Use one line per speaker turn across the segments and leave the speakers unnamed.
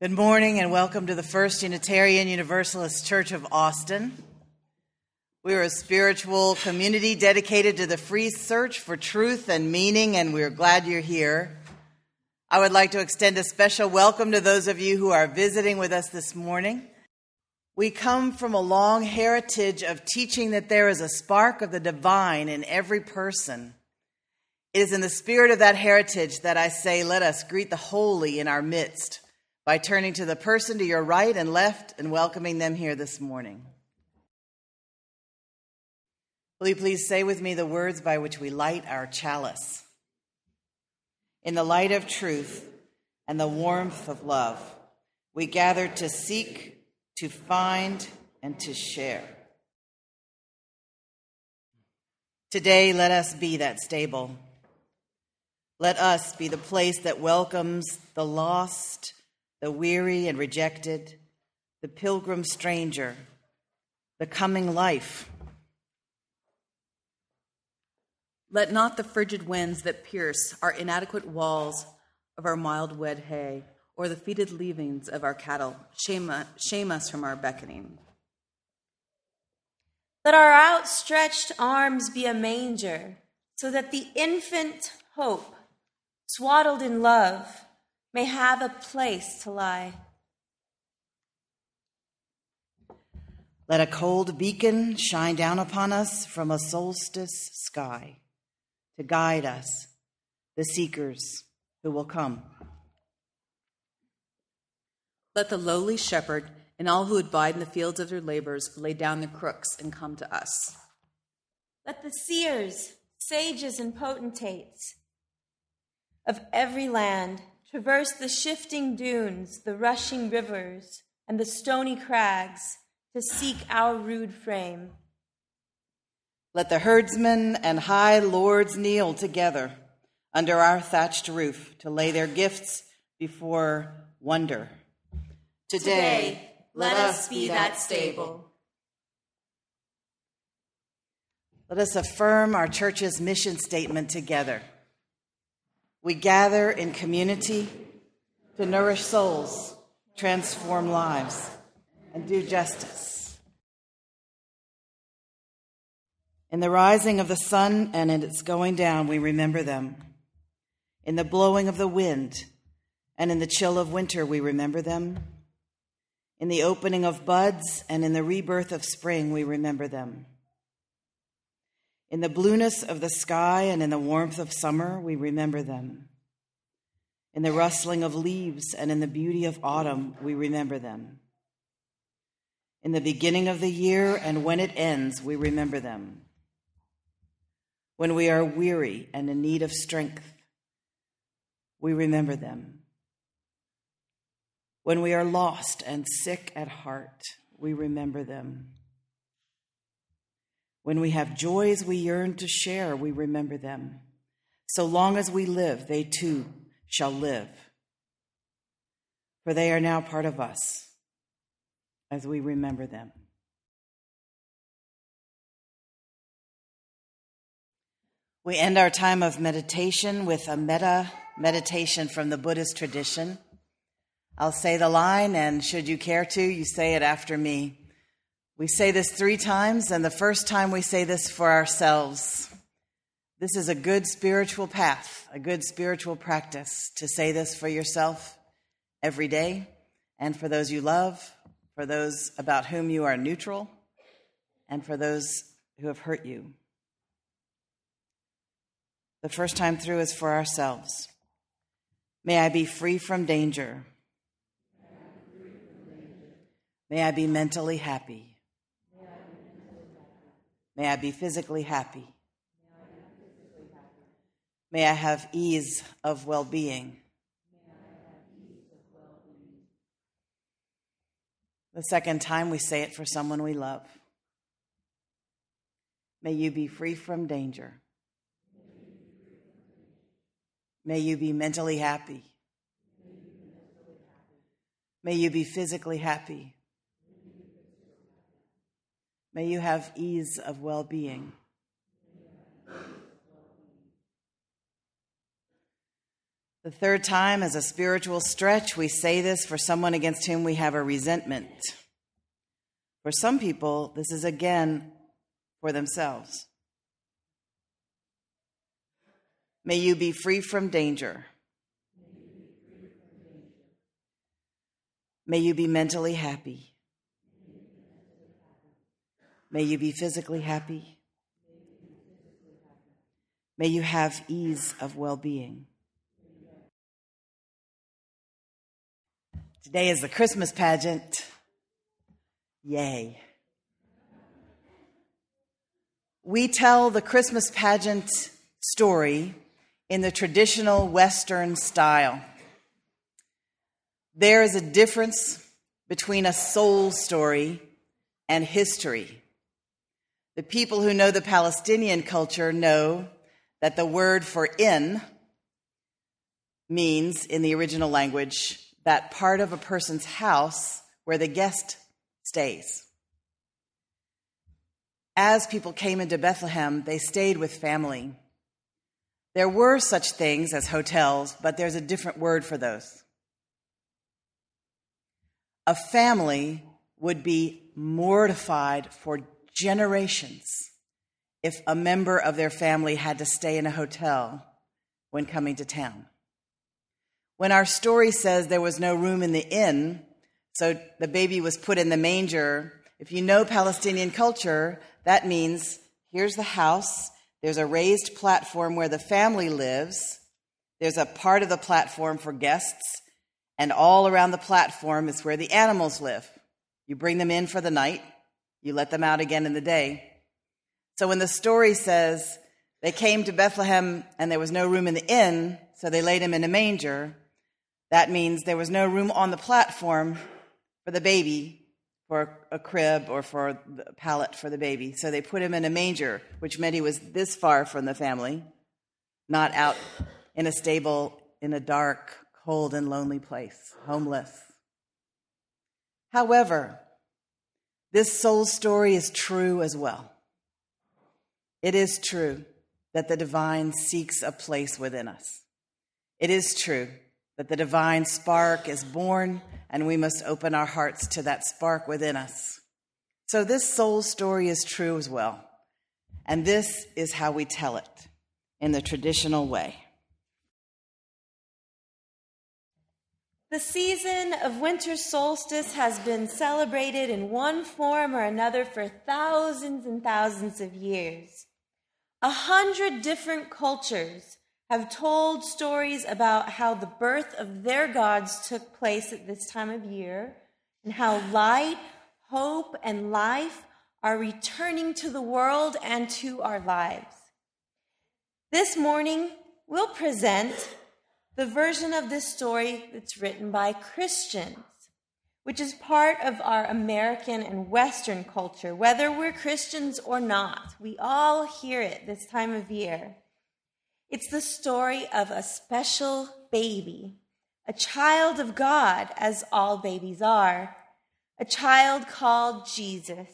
Good morning and welcome to the First Unitarian Universalist Church of Austin. We are a spiritual community dedicated to the free search for truth and meaning, and we're glad you're here. I would like to extend a special welcome to those of you who are visiting with us this morning. We come from a long heritage of teaching that there is a spark of the divine in every person. It is in the spirit of that heritage that I say, let us greet the holy in our midst by turning to the person to your right and left and welcoming them here this morning. Will you please say with me the words by which we light our chalice? In the light of truth and the warmth of love, we gather to seek, to find, and to share. Today, let us be that stable. Let us be the place that welcomes the lost the weary and rejected, the pilgrim stranger, the coming life.
Let not the frigid winds that pierce our inadequate walls of our mild wet hay, or the fetid leavings of our cattle, shame, shame us from our beckoning.
Let our outstretched arms be a manger, so that the infant hope, swaddled in love, may have a place to lie.
Let a cold beacon shine down upon us from a solstice sky to guide us, the seekers who will come.
Let the lowly shepherd and all who abide in the fields of their labors lay down their crooks and come to us.
Let the seers, sages, and potentates of every land traverse the shifting dunes, the rushing rivers, and the stony crags to seek our rude frame.
Let the herdsmen and high lords kneel together under our thatched roof to lay their gifts before wonder.
Today, Today let us be that stable.
Let us affirm our church's mission statement together. We gather in community to nourish souls, transform lives, and do justice. In the rising of the sun and in its going down, we remember them. In the blowing of the wind and in the chill of winter, we remember them. In the opening of buds and in the rebirth of spring, we remember them. In the blueness of the sky and in the warmth of summer, we remember them. In the rustling of leaves and in the beauty of autumn, we remember them. In the beginning of the year and when it ends, we remember them. When we are weary and in need of strength, we remember them. When we are lost and sick at heart, we remember them. When we have joys we yearn to share, we remember them. So long as we live, they too shall live. For they are now part of us as we remember them. We end our time of meditation with a metta meditation from the Buddhist tradition. I'll say the line, and should you care to, you say it after me. We say this three times, and the first time we say this for ourselves. This is a good spiritual path, a good spiritual practice to say this for yourself every day, and for those you love, for those about whom you are neutral, and for those who have hurt you. The first time through is for ourselves. May I be free from danger. May I be mentally happy. May I be physically happy. May I have ease of well being. The second time we say it for someone we love. May you be free from danger. May you be mentally happy. May you be physically happy. May you have ease of well being. The third time, as a spiritual stretch, we say this for someone against whom we have a resentment. For some people, this is again for themselves. May you be free from danger. May you be mentally happy. May you be physically happy. May you have ease of well being. Today is the Christmas pageant. Yay. We tell the Christmas pageant story in the traditional Western style. There is a difference between a soul story and history. The people who know the Palestinian culture know that the word for inn means, in the original language, that part of a person's house where the guest stays. As people came into Bethlehem, they stayed with family. There were such things as hotels, but there's a different word for those. A family would be mortified for generations if a member of their family had to stay in a hotel when coming to town. When our story says there was no room in the inn, so the baby was put in the manger, if you know Palestinian culture, that means here's the house, there's a raised platform where the family lives, there's a part of the platform for guests, and all around the platform is where the animals live. You bring them in for the night, you let them out again in the day. So when the story says they came to Bethlehem and there was no room in the inn, so they laid him in a manger, that means there was no room on the platform for the baby, for a crib or for a pallet for the baby. So they put him in a manger, which meant he was this far from the family, not out in a stable, in a dark, cold, and lonely place, homeless. However, this soul story is true as well. It is true that the divine seeks a place within us. It is true that the divine spark is born and we must open our hearts to that spark within us. So, this soul story is true as well. And this is how we tell it in the traditional way.
The season of winter solstice has been celebrated in one form or another for thousands and thousands of years. A hundred different cultures have told stories about how the birth of their gods took place at this time of year and how light, hope, and life are returning to the world and to our lives. This morning, we'll present the version of this story that's written by Christians, which is part of our American and Western culture. Whether we're Christians or not, we all hear it this time of year. It's the story of a special baby, a child of God, as all babies are, a child called Jesus.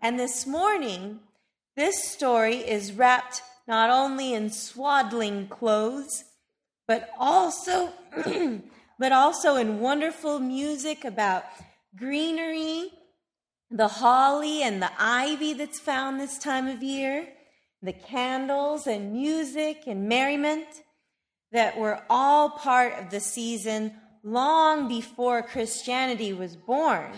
And this morning, this story is wrapped not only in swaddling clothes, but also but also in wonderful music about greenery, the holly and the ivy that's found this time of year, the candles and music and merriment that were all part of the season long before Christianity was born.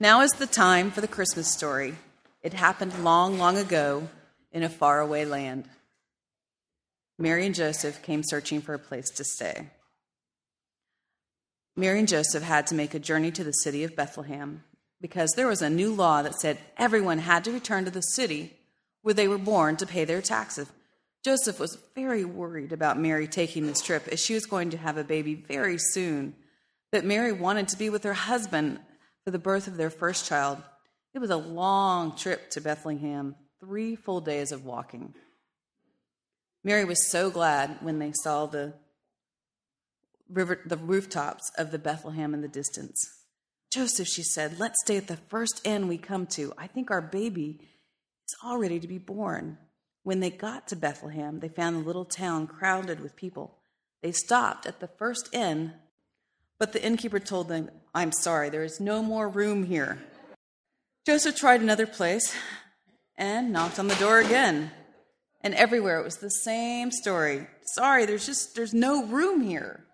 Now is the time for the Christmas story. It happened long, long ago in a faraway land. Mary and Joseph came searching for a place to stay. Mary and Joseph had to make a journey to the city of Bethlehem because there was a new law that said everyone had to return to the city where they were born to pay their taxes. Joseph was very worried about Mary taking this trip as she was going to have a baby very soon. But Mary wanted to be with her husband for the birth of their first child. It was a long trip to Bethlehem, three full days of walking. Mary was so glad when they saw the river, the rooftops of the Bethlehem in the distance. Joseph, she said, let's stay at the first inn we come to. I think our baby is all ready to be born. When they got to Bethlehem, they found the little town crowded with people. They stopped at the first inn, but the innkeeper told them, I'm sorry, there is no more room here. Joseph tried another place and knocked on the door again. And everywhere it was the same story. Sorry, there's just there's no room here.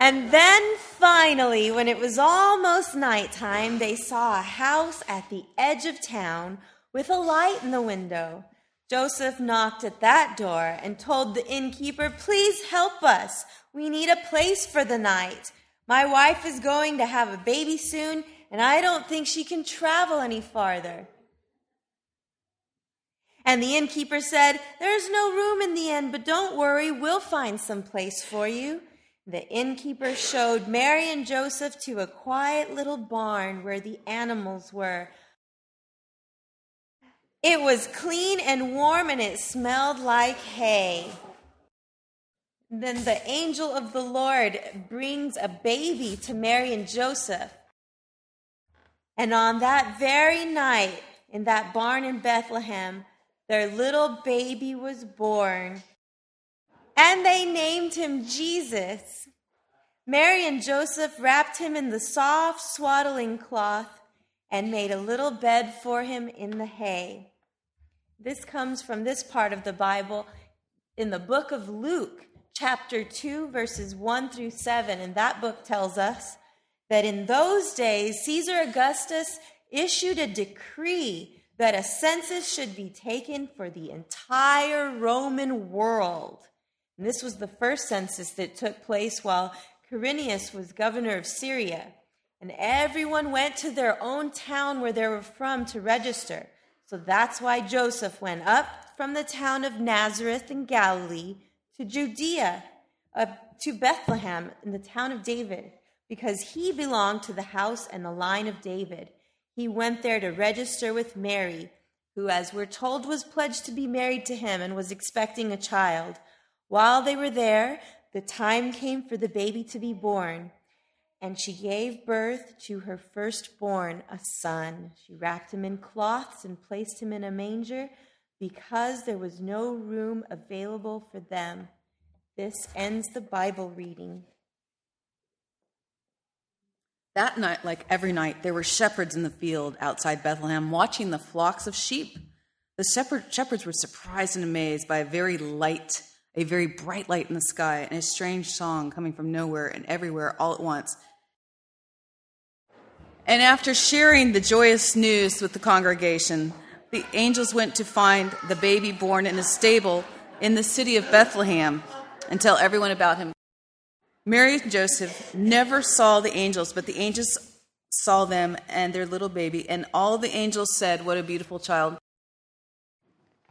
And then finally, when it was almost nighttime, they saw a house at the edge of town with a light in the window. Joseph knocked at that door and told the innkeeper, Please help us. We need a place for the night. My wife is going to have a baby soon, and I don't think she can travel any farther. And the innkeeper said, There's no room in the inn, but don't worry, we'll find some place for you. The innkeeper showed Mary and Joseph to a quiet little barn where the animals were. It was clean and warm and it smelled like hay. Then the angel of the Lord brings a baby to Mary and Joseph. And on that very night, in that barn in Bethlehem, their little baby was born and they named him Jesus. Mary and Joseph wrapped him in the soft swaddling cloth and made a little bed for him in the hay. This comes from this part of the Bible in the book of Luke, chapter 2, verses 1 through 7. And that book tells us that in those days, Caesar Augustus issued a decree that a census should be taken for the entire Roman world. And this was the first census that took place while Quirinius was governor of Syria. And everyone went to their own town where they were from to register. So that's why Joseph went up from the town of Nazareth in Galilee to Judea, uh, to Bethlehem in the town of David, because he belonged to the house and the line of David. He went there to register with Mary, who, as we're told, was pledged to be married to him and was expecting a child. While they were there, the time came for the baby to be born, and she gave birth to her firstborn, a son. She wrapped him in cloths and placed him in a manger because there was no room available for them. This ends the Bible reading.
That night, like every night, there were shepherds in the field outside Bethlehem watching the flocks of sheep. The shepherd, shepherds were surprised and amazed by a very light a very bright light in the sky, and a strange song coming from nowhere and everywhere all at once. And after sharing the joyous news with the congregation, the angels went to find the baby born in a stable in the city of Bethlehem and tell everyone about him. Mary and Joseph never saw the angels, but the angels saw them and their little baby, and all the angels said, What a beautiful child.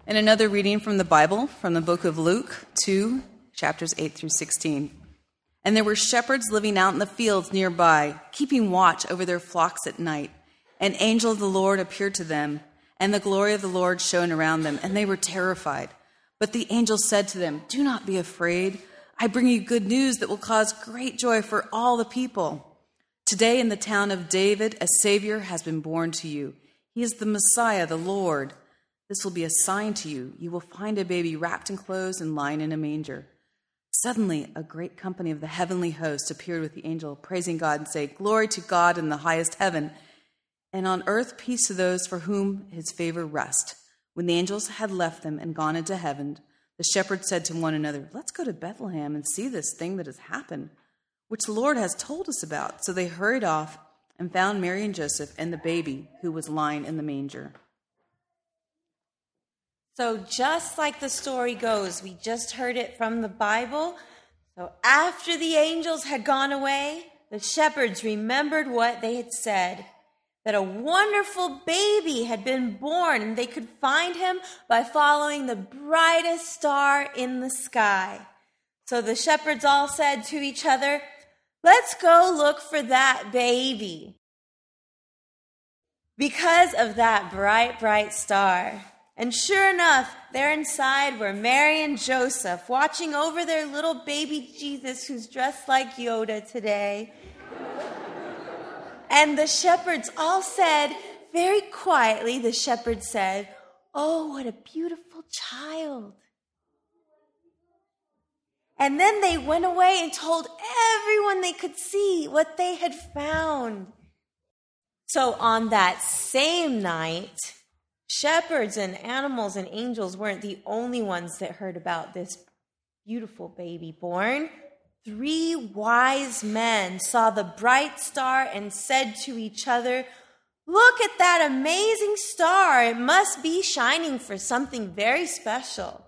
And another reading from the Bible, from the book of Luke 2, chapters 8 through 16. And there were shepherds living out in the fields nearby, keeping watch over their flocks at night. An angel of the Lord appeared to them, and the glory of the Lord shone around them, and they were terrified. But the angel said to them, Do not be afraid. I bring you good news that will cause great joy for all the people. Today, in the town of David, a Savior has been born to you. He is the Messiah, the Lord. This will be a sign to you. You will find a baby wrapped in clothes and lying in a manger. Suddenly, a great company of the heavenly host appeared with the angel, praising God and saying, Glory to God in the highest heaven, and on earth peace to those for whom his favor rests. When the angels had left them and gone into heaven, the shepherds said to one another, Let's go to Bethlehem and see this thing that has happened, which the Lord has told us about. So they hurried off and found Mary and Joseph and the baby who was lying in the manger.
So, just like the story goes, we just heard it from the Bible. So, after the angels had gone away, the shepherds remembered what they had said that a wonderful baby had been born, and they could find him by following the brightest star in the sky. So the shepherds all said to each other, Let's go look for that baby. Because of that bright, bright star. And sure enough, there inside were Mary and Joseph watching over their little baby Jesus who's dressed like Yoda today. And the shepherds all said, very quietly, the shepherds said, Oh, what a beautiful child. And then they went away and told everyone they could see what they had found. So on that same night, shepherds and animals and angels weren't the only ones that heard about this beautiful baby born. Three wise men saw the bright star and said to each other, Look at that amazing star. It must be shining for something very special.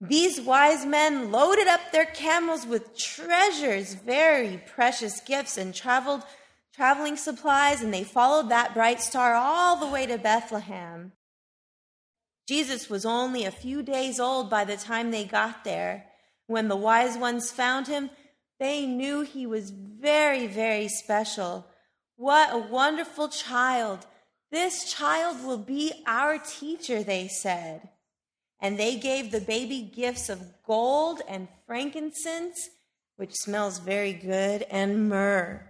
These wise men loaded up their camels with treasures, very precious gifts, and traveled traveling supplies, and they followed that bright star all the way to Bethlehem. Jesus was only a few days old by the time they got there. When the wise ones found him, they knew he was very, very special. What a wonderful child! This child will be our teacher, they said. And they gave the baby gifts of gold and frankincense, which smells very good, and myrrh.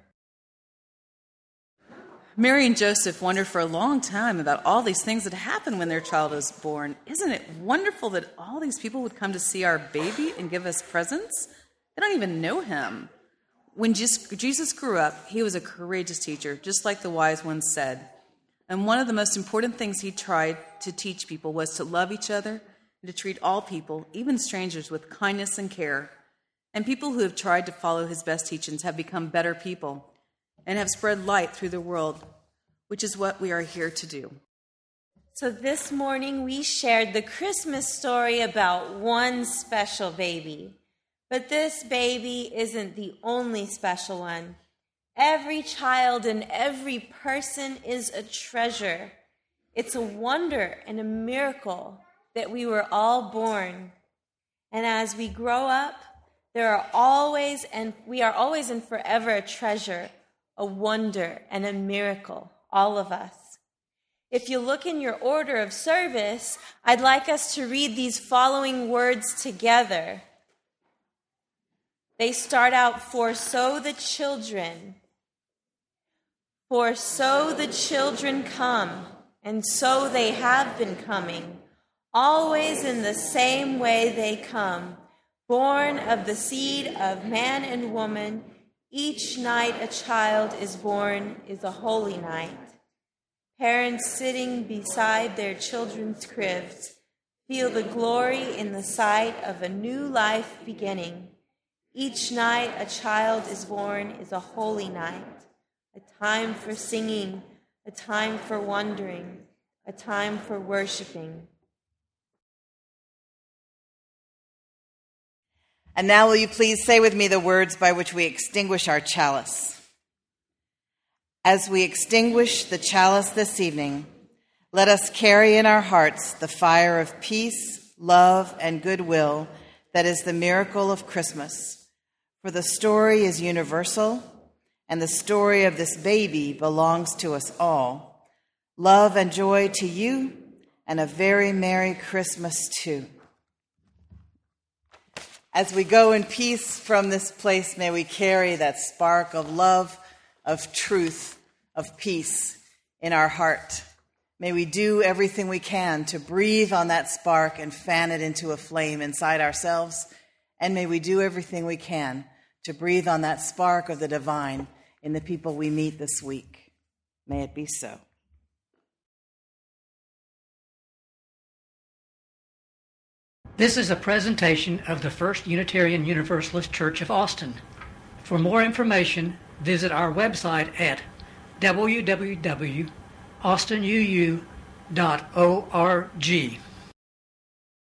Mary and Joseph wondered for a long time about all these things that happen when their child is born. Isn't it wonderful that all these people would come to see our baby and give us presents? They don't even know him. When Jesus grew up, he was a courageous teacher, just like the wise ones said. And one of the most important things he tried to teach people was to love each other and to treat all people, even strangers, with kindness and care. And people who have tried to follow his best teachings have become better people and have spread light through the world, which is what we are here to do.
So, this morning we shared the Christmas story about one special baby. But this baby isn't the only special one. Every child and every person is a treasure. It's a wonder and a miracle that we were all born. And as we grow up, there are always and we are always and forever a treasure a wonder, and a miracle, all of us. If you look in your order of service, I'd like us to read these following words together. They start out, For so the children, for so the children come, and so they have been coming, always in the same way they come, born of the seed of man and woman each night a child is born is a holy night. Parents sitting beside their children's cribs feel the glory in the sight of a new life beginning. Each night a child is born is a holy night, a time for singing, a time for wondering, a time for worshiping.
And now, will you please say with me the words by which we extinguish our chalice? As we extinguish the chalice this evening, let us carry in our hearts the fire of peace, love, and goodwill that is the miracle of Christmas. For the story is universal, and the story of this baby belongs to us all. Love and joy to you, and a very Merry Christmas too. As we go in peace from this place, may we carry that spark of love, of truth, of peace in our heart. May we do everything we can to breathe on that spark and fan it into a flame inside ourselves. And may we do everything we can to breathe on that spark of the divine in the people we meet this week. May it be so.
This is a presentation of the First Unitarian Universalist Church of Austin. For more information, visit our website at www.austinuu.org.